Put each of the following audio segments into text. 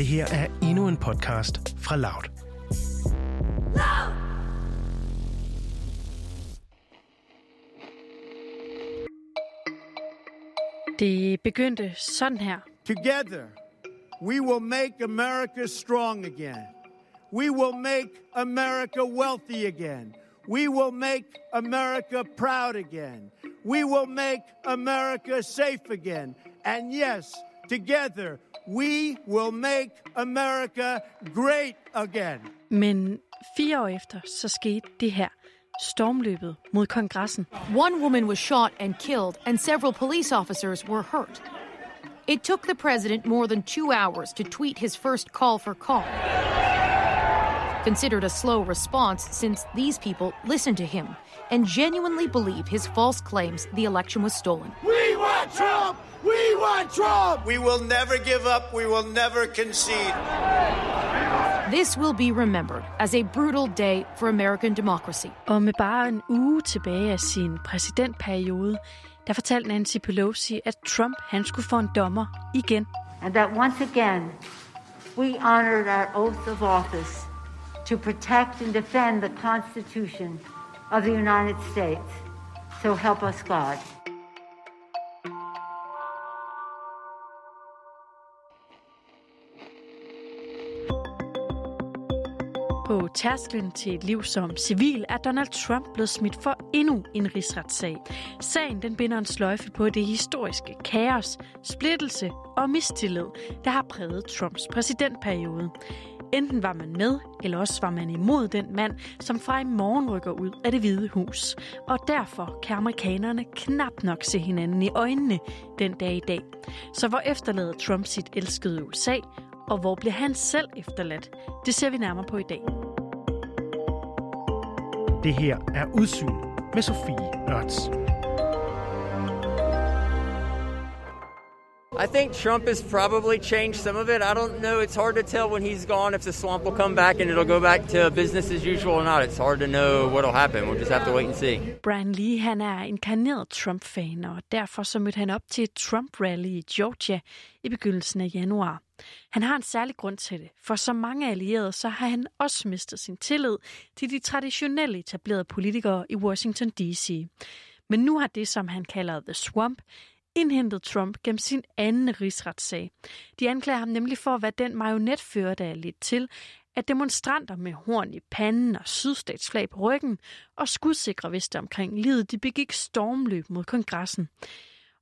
Det her er endnu en podcast fra Loud. Det begyndte sådan her. Together, we will make America strong again. We will make America wealthy again. We will make America proud again. We will make America safe again. And yes, together, we will make America great again. Men fire år efter, så skete det her. Stormløbet mod kongressen. One woman was shot and killed, and several police officers were hurt. It took the president more than two hours to tweet his first call for calm. Considered a slow response since these people listened to him and genuinely believe his false claims the election was stolen. We want Trump! We want Trump! We will never give up. We will never concede. This will be remembered as a brutal day for American democracy. Og med bare en uge tilbage af sin præsidentperiode, der fortalte Nancy Pelosi, at Trump han skulle få en dommer igen. and that once again we honored our oath of office to protect and defend the Constitution of the United States. So help us God. På tærsklen til et liv som civil er Donald Trump blevet smidt for endnu en rigsretssag. Sagen den binder en sløjfe på det historiske kaos, splittelse og mistillid, der har præget Trumps præsidentperiode. Enten var man med, eller også var man imod den mand, som fra i morgen rykker ud af det hvide hus. Og derfor kan amerikanerne knap nok se hinanden i øjnene den dag i dag. Så hvor efterlader Trump sit elskede USA, og hvor bliver han selv efterladt? Det ser vi nærmere på i dag. Det her er Udsyn med Sofie Ørts. I think Trump has probably changed some of it. I don't know. It's hard to tell when he's gone if the swamp will come back and it'll go back to business as usual or not. It's hard to know what'll happen. We'll just have to wait and see. Brian Lee han er inkarneret Trump-fan, og derfor så mødte han op til et Trump-rally i Georgia i begyndelsen af januar. Han har en særlig grund til det, for som mange allierede, så har han også mistet sin tillid til de traditionelle etablerede politikere i Washington D.C. Men nu har det, som han kalder The Swamp, indhentet Trump gennem sin anden rigsretssag. De anklager ham nemlig for at være den marionetfører, der er lidt til, at demonstranter med horn i panden og sydstatsflag på ryggen og skudsikre viste omkring livet, de begik stormløb mod kongressen.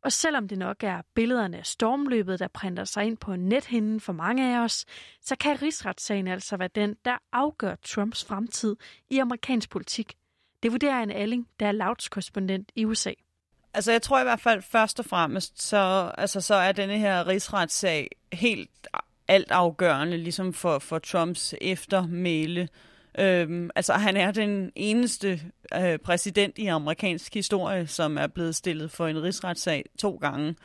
Og selvom det nok er billederne af stormløbet, der printer sig ind på nethinden for mange af os, så kan rigsretssagen altså være den, der afgør Trumps fremtid i amerikansk politik. Det vurderer en Alling, der er Louds korrespondent i USA. Altså, jeg tror i hvert fald først og fremmest, så, altså, så er denne her rigsretssag helt altafgørende, ligesom for, for Trumps eftermæle. Øhm, altså, han er den eneste øh, præsident i amerikansk historie, som er blevet stillet for en rigsretssag to gange.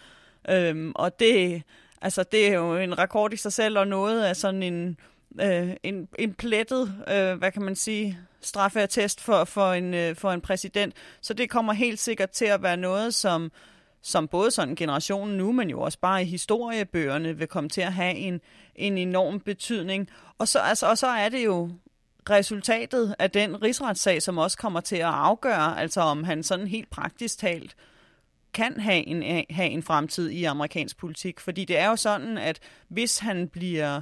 Øhm, og det, altså, det er jo en rekord i sig selv, og noget af sådan en, øh, en, en plettet, øh, hvad kan man sige, straffeattest for, for, en, øh, for en præsident. Så det kommer helt sikkert til at være noget, som, som både sådan generationen nu, men jo også bare i historiebøgerne vil komme til at have en, en enorm betydning. Og så, altså, og så er det jo resultatet af den rigsretssag, som også kommer til at afgøre, altså om han sådan helt praktisk talt kan have en, have en fremtid i amerikansk politik. Fordi det er jo sådan, at hvis han bliver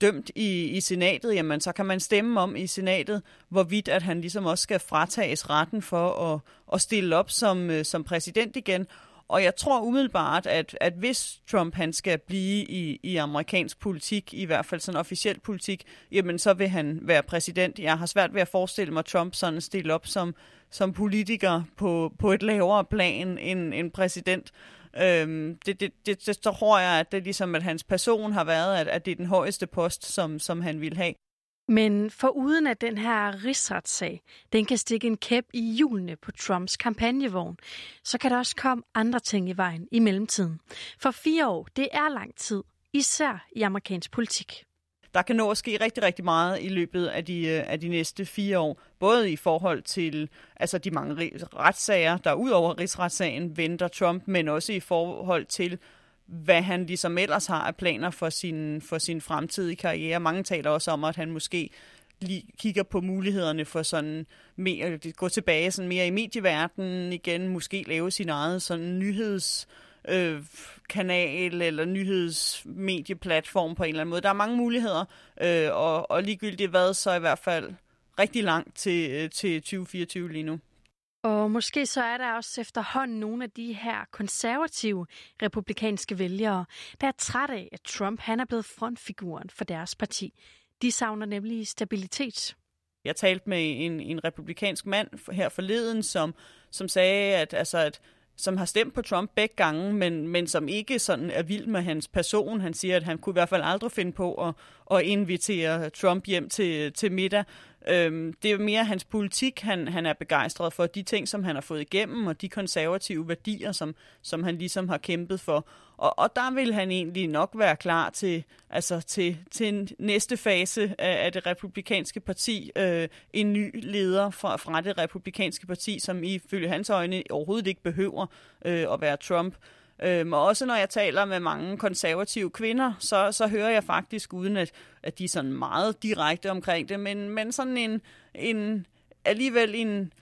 dømt i, i senatet, jamen så kan man stemme om i senatet, hvorvidt at han ligesom også skal fratages retten for at, at stille op som, øh, som præsident igen. Og jeg tror umiddelbart, at, at hvis Trump han skal blive i, i amerikansk politik, i hvert fald sådan officiel politik, jamen så vil han være præsident. Jeg har svært ved at forestille mig Trump sådan stille op som, som politiker på, på et lavere plan end en præsident. Øhm, det, det, det, det tror jeg, at det ligesom, at hans person har været, at, at det er den højeste post, som, som han vil have. Men for uden at den her rigsretssag, den kan stikke en kæp i hjulene på Trumps kampagnevogn, så kan der også komme andre ting i vejen i mellemtiden. For fire år, det er lang tid, især i amerikansk politik. Der kan nå at ske rigtig, rigtig meget i løbet af de, øh, af de næste fire år. Både i forhold til altså de mange retssager, der ud over rigsretssagen venter Trump, men også i forhold til, hvad han ligesom ellers har af planer for sin, for sin fremtidige karriere. Mange taler også om, at han måske lige kigger på mulighederne for sådan mere, gå tilbage sådan mere i medieverdenen igen, måske lave sin eget sådan nyheds øh, kanal eller nyhedsmedieplatform på en eller anden måde. Der er mange muligheder, øh, og, og ligegyldigt hvad, så i hvert fald rigtig langt til, øh, til 2024 lige nu. Og måske så er der også efterhånden nogle af de her konservative republikanske vælgere, der er træt af, at Trump han er blevet frontfiguren for deres parti. De savner nemlig stabilitet. Jeg talte med en, en republikansk mand her forleden, som, som sagde, at, altså, at som har stemt på Trump begge gange, men, men som ikke sådan er vild med hans person. Han siger, at han kunne i hvert fald aldrig finde på at, at invitere Trump hjem til, til middag. Øhm, det er mere hans politik, han, han er begejstret for. De ting, som han har fået igennem, og de konservative værdier, som, som han ligesom har kæmpet for. Og, og der vil han egentlig nok være klar til, altså til, til en næste fase af, af det republikanske parti. Øh, en ny leder fra, fra det republikanske parti, som ifølge hans øjne overhovedet ikke behøver øh, at være Trump. Øhm, og også når jeg taler med mange konservative kvinder, så, så hører jeg faktisk, uden at, at de er sådan meget direkte omkring det, men, men sådan en, en alligevel en,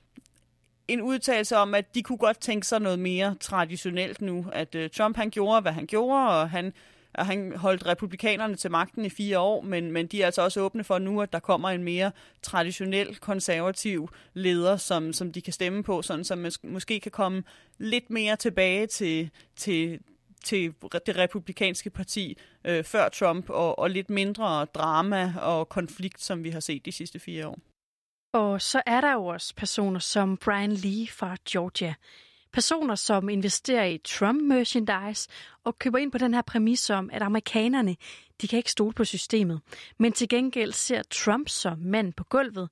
en udtalelse om, at de kunne godt tænke sig noget mere traditionelt nu. At øh, Trump han gjorde, hvad han gjorde, og han at han holdt republikanerne til magten i fire år, men, men de er altså også åbne for nu, at der kommer en mere traditionel konservativ leder, som, som de kan stemme på, sådan som måske kan komme lidt mere tilbage til, til, til det republikanske parti øh, før Trump, og, og lidt mindre drama og konflikt, som vi har set de sidste fire år. Og så er der jo også personer som Brian Lee fra Georgia, Personer, som investerer i Trump-merchandise og køber ind på den her præmis om, at amerikanerne de kan ikke stole på systemet, men til gengæld ser Trump som mand på gulvet,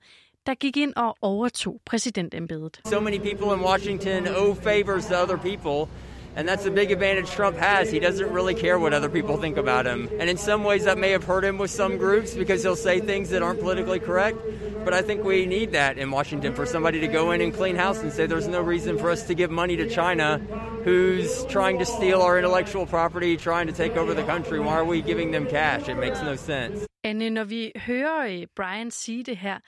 der gik ind og overtog præsidentembedet. So many people in Washington owe favors to other people. And that's a big advantage Trump has. He doesn't really care what other people think about him. And in some ways, that may have hurt him with some groups because he'll say things that aren't politically correct. But I think we need that in Washington for somebody to go in and clean house and say there's no reason for us to give money to China who's trying to steal our intellectual property, trying to take over the country. Why are we giving them cash? It makes no sense. Når vi hører øh, Brian sige det her,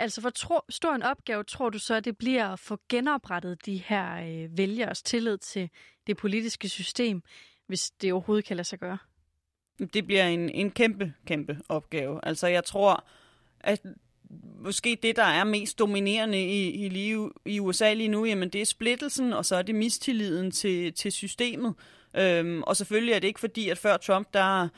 Altså, hvor tro, stor en opgave tror du så, at det bliver at få genoprettet de her øh, vælgers tillid til det politiske system, hvis det overhovedet kan lade sig gøre? Det bliver en, en kæmpe, kæmpe opgave. Altså, jeg tror, at måske det, der er mest dominerende i, i, lige, i USA lige nu, jamen det er splittelsen, og så er det mistilliden til, til systemet. Øhm, og selvfølgelig er det ikke fordi, at før Trump, der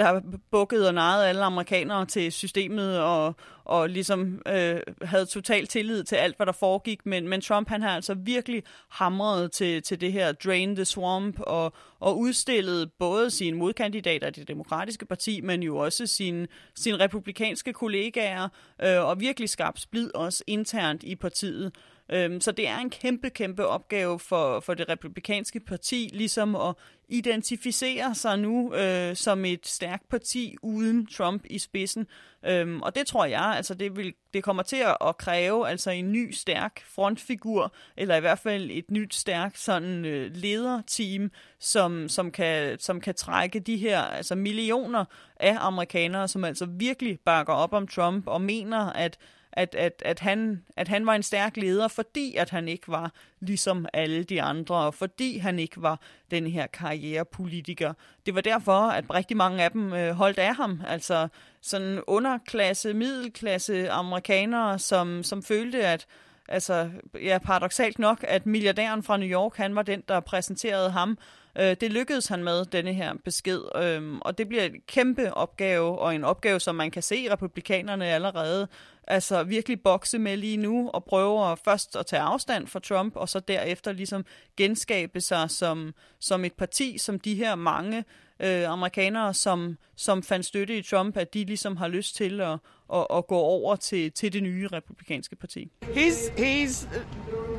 der bukkede og narrede alle amerikanere til systemet og, og ligesom øh, havde total tillid til alt, hvad der foregik. Men, men Trump han har altså virkelig hamret til, til det her Drain the Swamp og, og udstillet både sine modkandidater i det demokratiske parti, men jo også sine, sine republikanske kollegaer øh, og virkelig skabt splid også internt i partiet. Øhm, så det er en kæmpe, kæmpe opgave for, for det republikanske parti, ligesom at identificere sig nu øh, som et stærkt parti uden Trump i spidsen. Øhm, og det tror jeg, altså det, vil, det kommer til at, kræve altså en ny stærk frontfigur, eller i hvert fald et nyt stærkt sådan øh, lederteam, som, som, kan, som kan trække de her altså millioner af amerikanere, som altså virkelig bakker op om Trump og mener, at at, at, at, han, at han var en stærk leder, fordi at han ikke var ligesom alle de andre, og fordi han ikke var den her karrierepolitiker. Det var derfor, at rigtig mange af dem øh, holdt af ham. Altså sådan underklasse, middelklasse amerikanere, som, som følte, at altså, ja, paradoxalt nok, at milliardæren fra New York, han var den, der præsenterede ham. Øh, det lykkedes han med, denne her besked, øh, og det bliver en kæmpe opgave, og en opgave, som man kan se republikanerne allerede altså virkelig bokse med lige nu, og prøve først at tage afstand fra Trump, og så derefter ligesom genskabe sig som, som et parti, som de her mange øh, amerikanere, som, som fandt støtte i Trump, at de ligesom har lyst til at, at, at gå over til, til det nye republikanske parti. He's, he's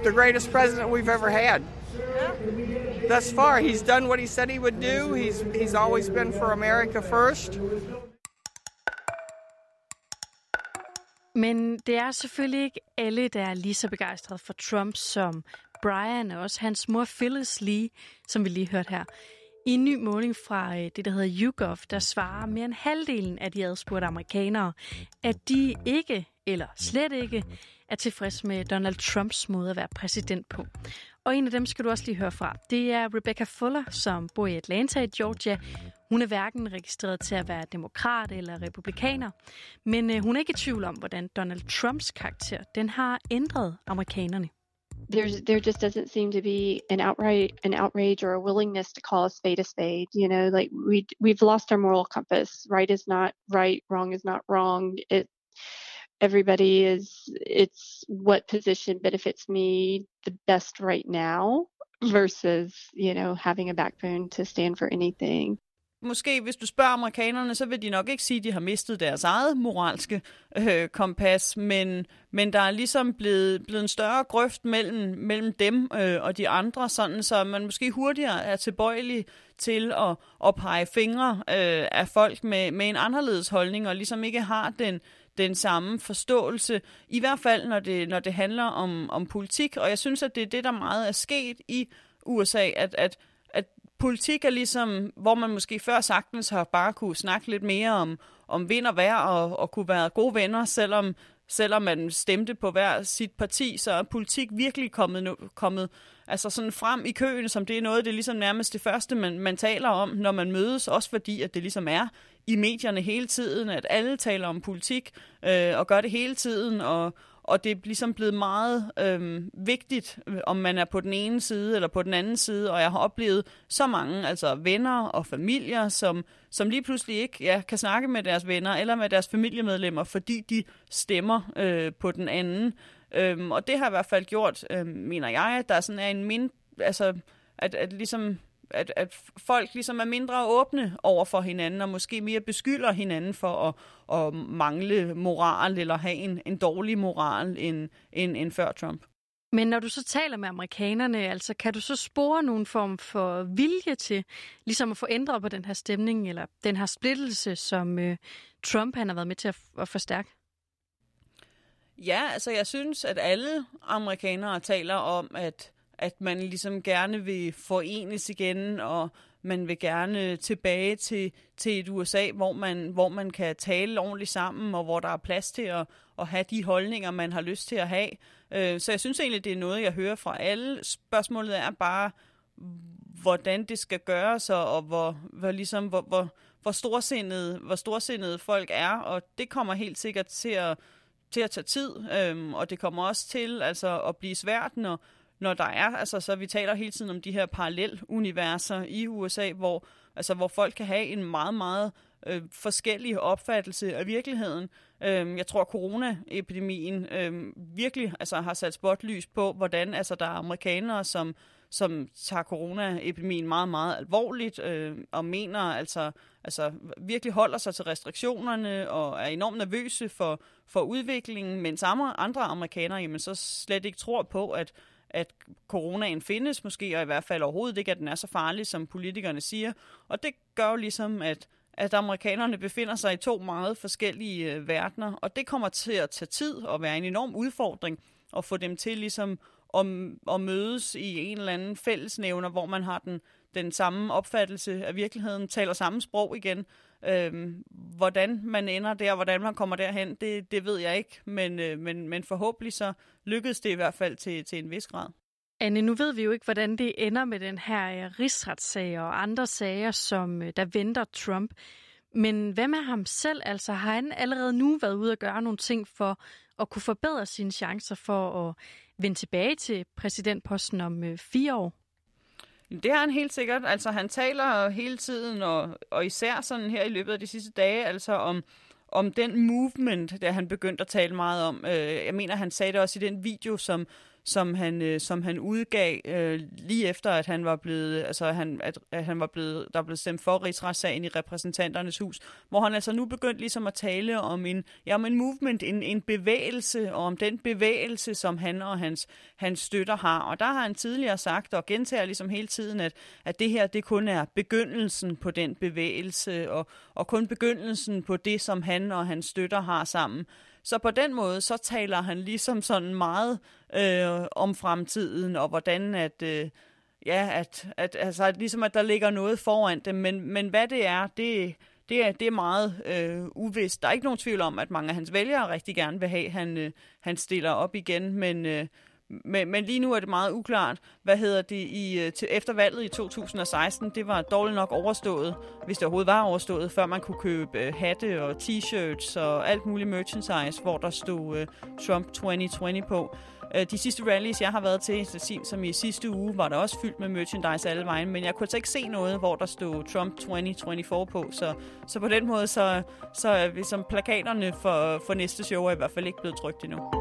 the greatest president we've ever had. Thus far, he's done what he said he would do. He's, he's always been for America first. Men det er selvfølgelig ikke alle, der er lige så begejstrede for Trump som Brian og også hans mor Phyllis Lee, som vi lige hørte her. I en ny måling fra øh, det, der hedder YouGov, der svarer mere end halvdelen af de adspurgte amerikanere, at de ikke, eller slet ikke, er tilfreds med Donald Trumps måde at være præsident på. Og en af dem skal du også lige høre fra. Det er Rebecca Fuller, som bor i Atlanta i Georgia. Hun er hverken registreret til at være demokrat eller republikaner, men øh, hun er ikke i tvivl om, hvordan Donald Trumps karakter den har ændret amerikanerne. there's there just doesn't seem to be an outright an outrage or a willingness to call a spade a spade you know like we we've lost our moral compass right is not right wrong is not wrong it everybody is it's what position benefits me the best right now versus you know having a backbone to stand for anything. Måske hvis du spørger amerikanerne, så vil de nok ikke sige, at de har mistet deres eget moralske øh, kompas, men, men der er ligesom blevet, blevet en større grøft mellem, mellem dem øh, og de andre, sådan så man måske hurtigere er tilbøjelig til at, at pege fingre øh, af folk med, med en anderledes holdning, og ligesom ikke har den, den samme forståelse, i hvert fald når det, når det handler om, om politik, og jeg synes, at det er det, der meget er sket i USA, at, at at politik er ligesom, hvor man måske før sagtens har bare kunne snakke lidt mere om, om vind og vejr og, og kunne være gode venner, selvom, selvom man stemte på hver sit parti, så er politik virkelig kommet, kommet altså sådan frem i køen, som det er noget, det er ligesom nærmest det første, man, man taler om, når man mødes, også fordi, at det ligesom er i medierne hele tiden, at alle taler om politik øh, og gør det hele tiden, og, og det er ligesom blevet meget øhm, øh, vigtigt, om man er på den ene side eller på den anden side, og jeg har oplevet så mange altså venner og familier, som, som lige pludselig ikke ja, kan snakke med deres venner eller med deres familiemedlemmer, fordi de stemmer øh, på den anden. Øhm, og det har i hvert fald gjort, øhm, mener jeg, at der sådan er en mind, altså at, at ligesom at, at folk ligesom er mindre åbne over for hinanden, og måske mere beskylder hinanden for at, at mangle moral, eller have en, en dårlig moral end, end, end før Trump. Men når du så taler med amerikanerne, altså kan du så spore nogen form for vilje til ligesom at få ændret på den her stemning, eller den her splittelse, som øh, Trump han har været med til at, at forstærke? Ja, altså jeg synes, at alle amerikanere taler om, at at man ligesom gerne vil forenes igen, og man vil gerne tilbage til, til et USA, hvor man, hvor man kan tale ordentligt sammen, og hvor der er plads til at, at have de holdninger, man har lyst til at have. Øh, så jeg synes egentlig, det er noget, jeg hører fra alle. Spørgsmålet er bare, hvordan det skal gøres, og hvor, hvor, ligesom, hvor, hvor, hvor, storsindede, hvor storsindede folk er, og det kommer helt sikkert til at, til at tage tid, øhm, og det kommer også til altså, at blive svært, når, når der er, altså så vi taler hele tiden om de her paralleluniverser i USA, hvor, altså, hvor folk kan have en meget, meget øh, forskellig opfattelse af virkeligheden. Øhm, jeg tror, coronaepidemien øhm, virkelig altså, har sat spotlys på, hvordan altså, der er amerikanere, som, som tager coronaepidemien meget, meget alvorligt øh, og mener altså, altså virkelig holder sig til restriktionerne og er enormt nervøse for, for udviklingen, mens andre andre amerikanere jamen, så slet ikke tror på, at at coronaen findes måske, og i hvert fald overhovedet ikke, at den er så farlig, som politikerne siger. Og det gør jo ligesom, at, at amerikanerne befinder sig i to meget forskellige øh, verdener, og det kommer til at tage tid og være en enorm udfordring at få dem til ligesom at, at mødes i en eller anden fællesnævner, hvor man har den, den samme opfattelse af virkeligheden, taler samme sprog igen. Øhm, hvordan man ender der, hvordan man kommer derhen, det, det ved jeg ikke, men, øh, men, men forhåbentlig så lykkedes det i hvert fald til, til en vis grad. Anne, nu ved vi jo ikke, hvordan det ender med den her øh, rigsretssag og andre sager, som øh, der venter Trump. Men hvad med ham selv? Altså har han allerede nu været ude at gøre nogle ting for at kunne forbedre sine chancer for at vende tilbage til præsidentposten om øh, fire år? Det har han helt sikkert. Altså, han taler hele tiden, og, og især sådan her i løbet af de sidste dage, altså om, om den movement, der han begyndte at tale meget om. Øh, jeg mener, han sagde det også i den video, som som han, øh, som han udgav øh, lige efter, at han var blevet, altså han, at, at han var blevet, der blev stemt for rigsretssagen i repræsentanternes hus, hvor han altså nu begyndt ligesom at tale om en, ja, om en movement, en, en bevægelse, og om den bevægelse, som han og hans, hans støtter har. Og der har han tidligere sagt, og gentager ligesom hele tiden, at, at det her, det kun er begyndelsen på den bevægelse, og, og kun begyndelsen på det, som han og hans støtter har sammen. Så på den måde, så taler han ligesom sådan meget øh, om fremtiden, og hvordan at, øh, ja, at, at, altså, at ligesom at der ligger noget foran dem, men, men hvad det er, det, det er, det er meget øh, uvist. Der er ikke nogen tvivl om, at mange af hans vælgere rigtig gerne vil have, at han, øh, han stiller op igen, men, øh, men, men lige nu er det meget uklart, hvad hedder det i, øh, til, efter valget i 2016. Det var dårligt nok overstået, hvis det overhovedet var overstået, før man kunne købe øh, hatte og t-shirts og alt muligt merchandise, hvor der stod øh, Trump 2020 på. Øh, de sidste rallies, jeg har været til, som i sidste uge, var der også fyldt med merchandise alle vejen, men jeg kunne altså ikke se noget, hvor der stod Trump 2024 på, så, så på den måde, så, så er vi som plakaterne for, for næste show er i hvert fald ikke blevet trygt endnu.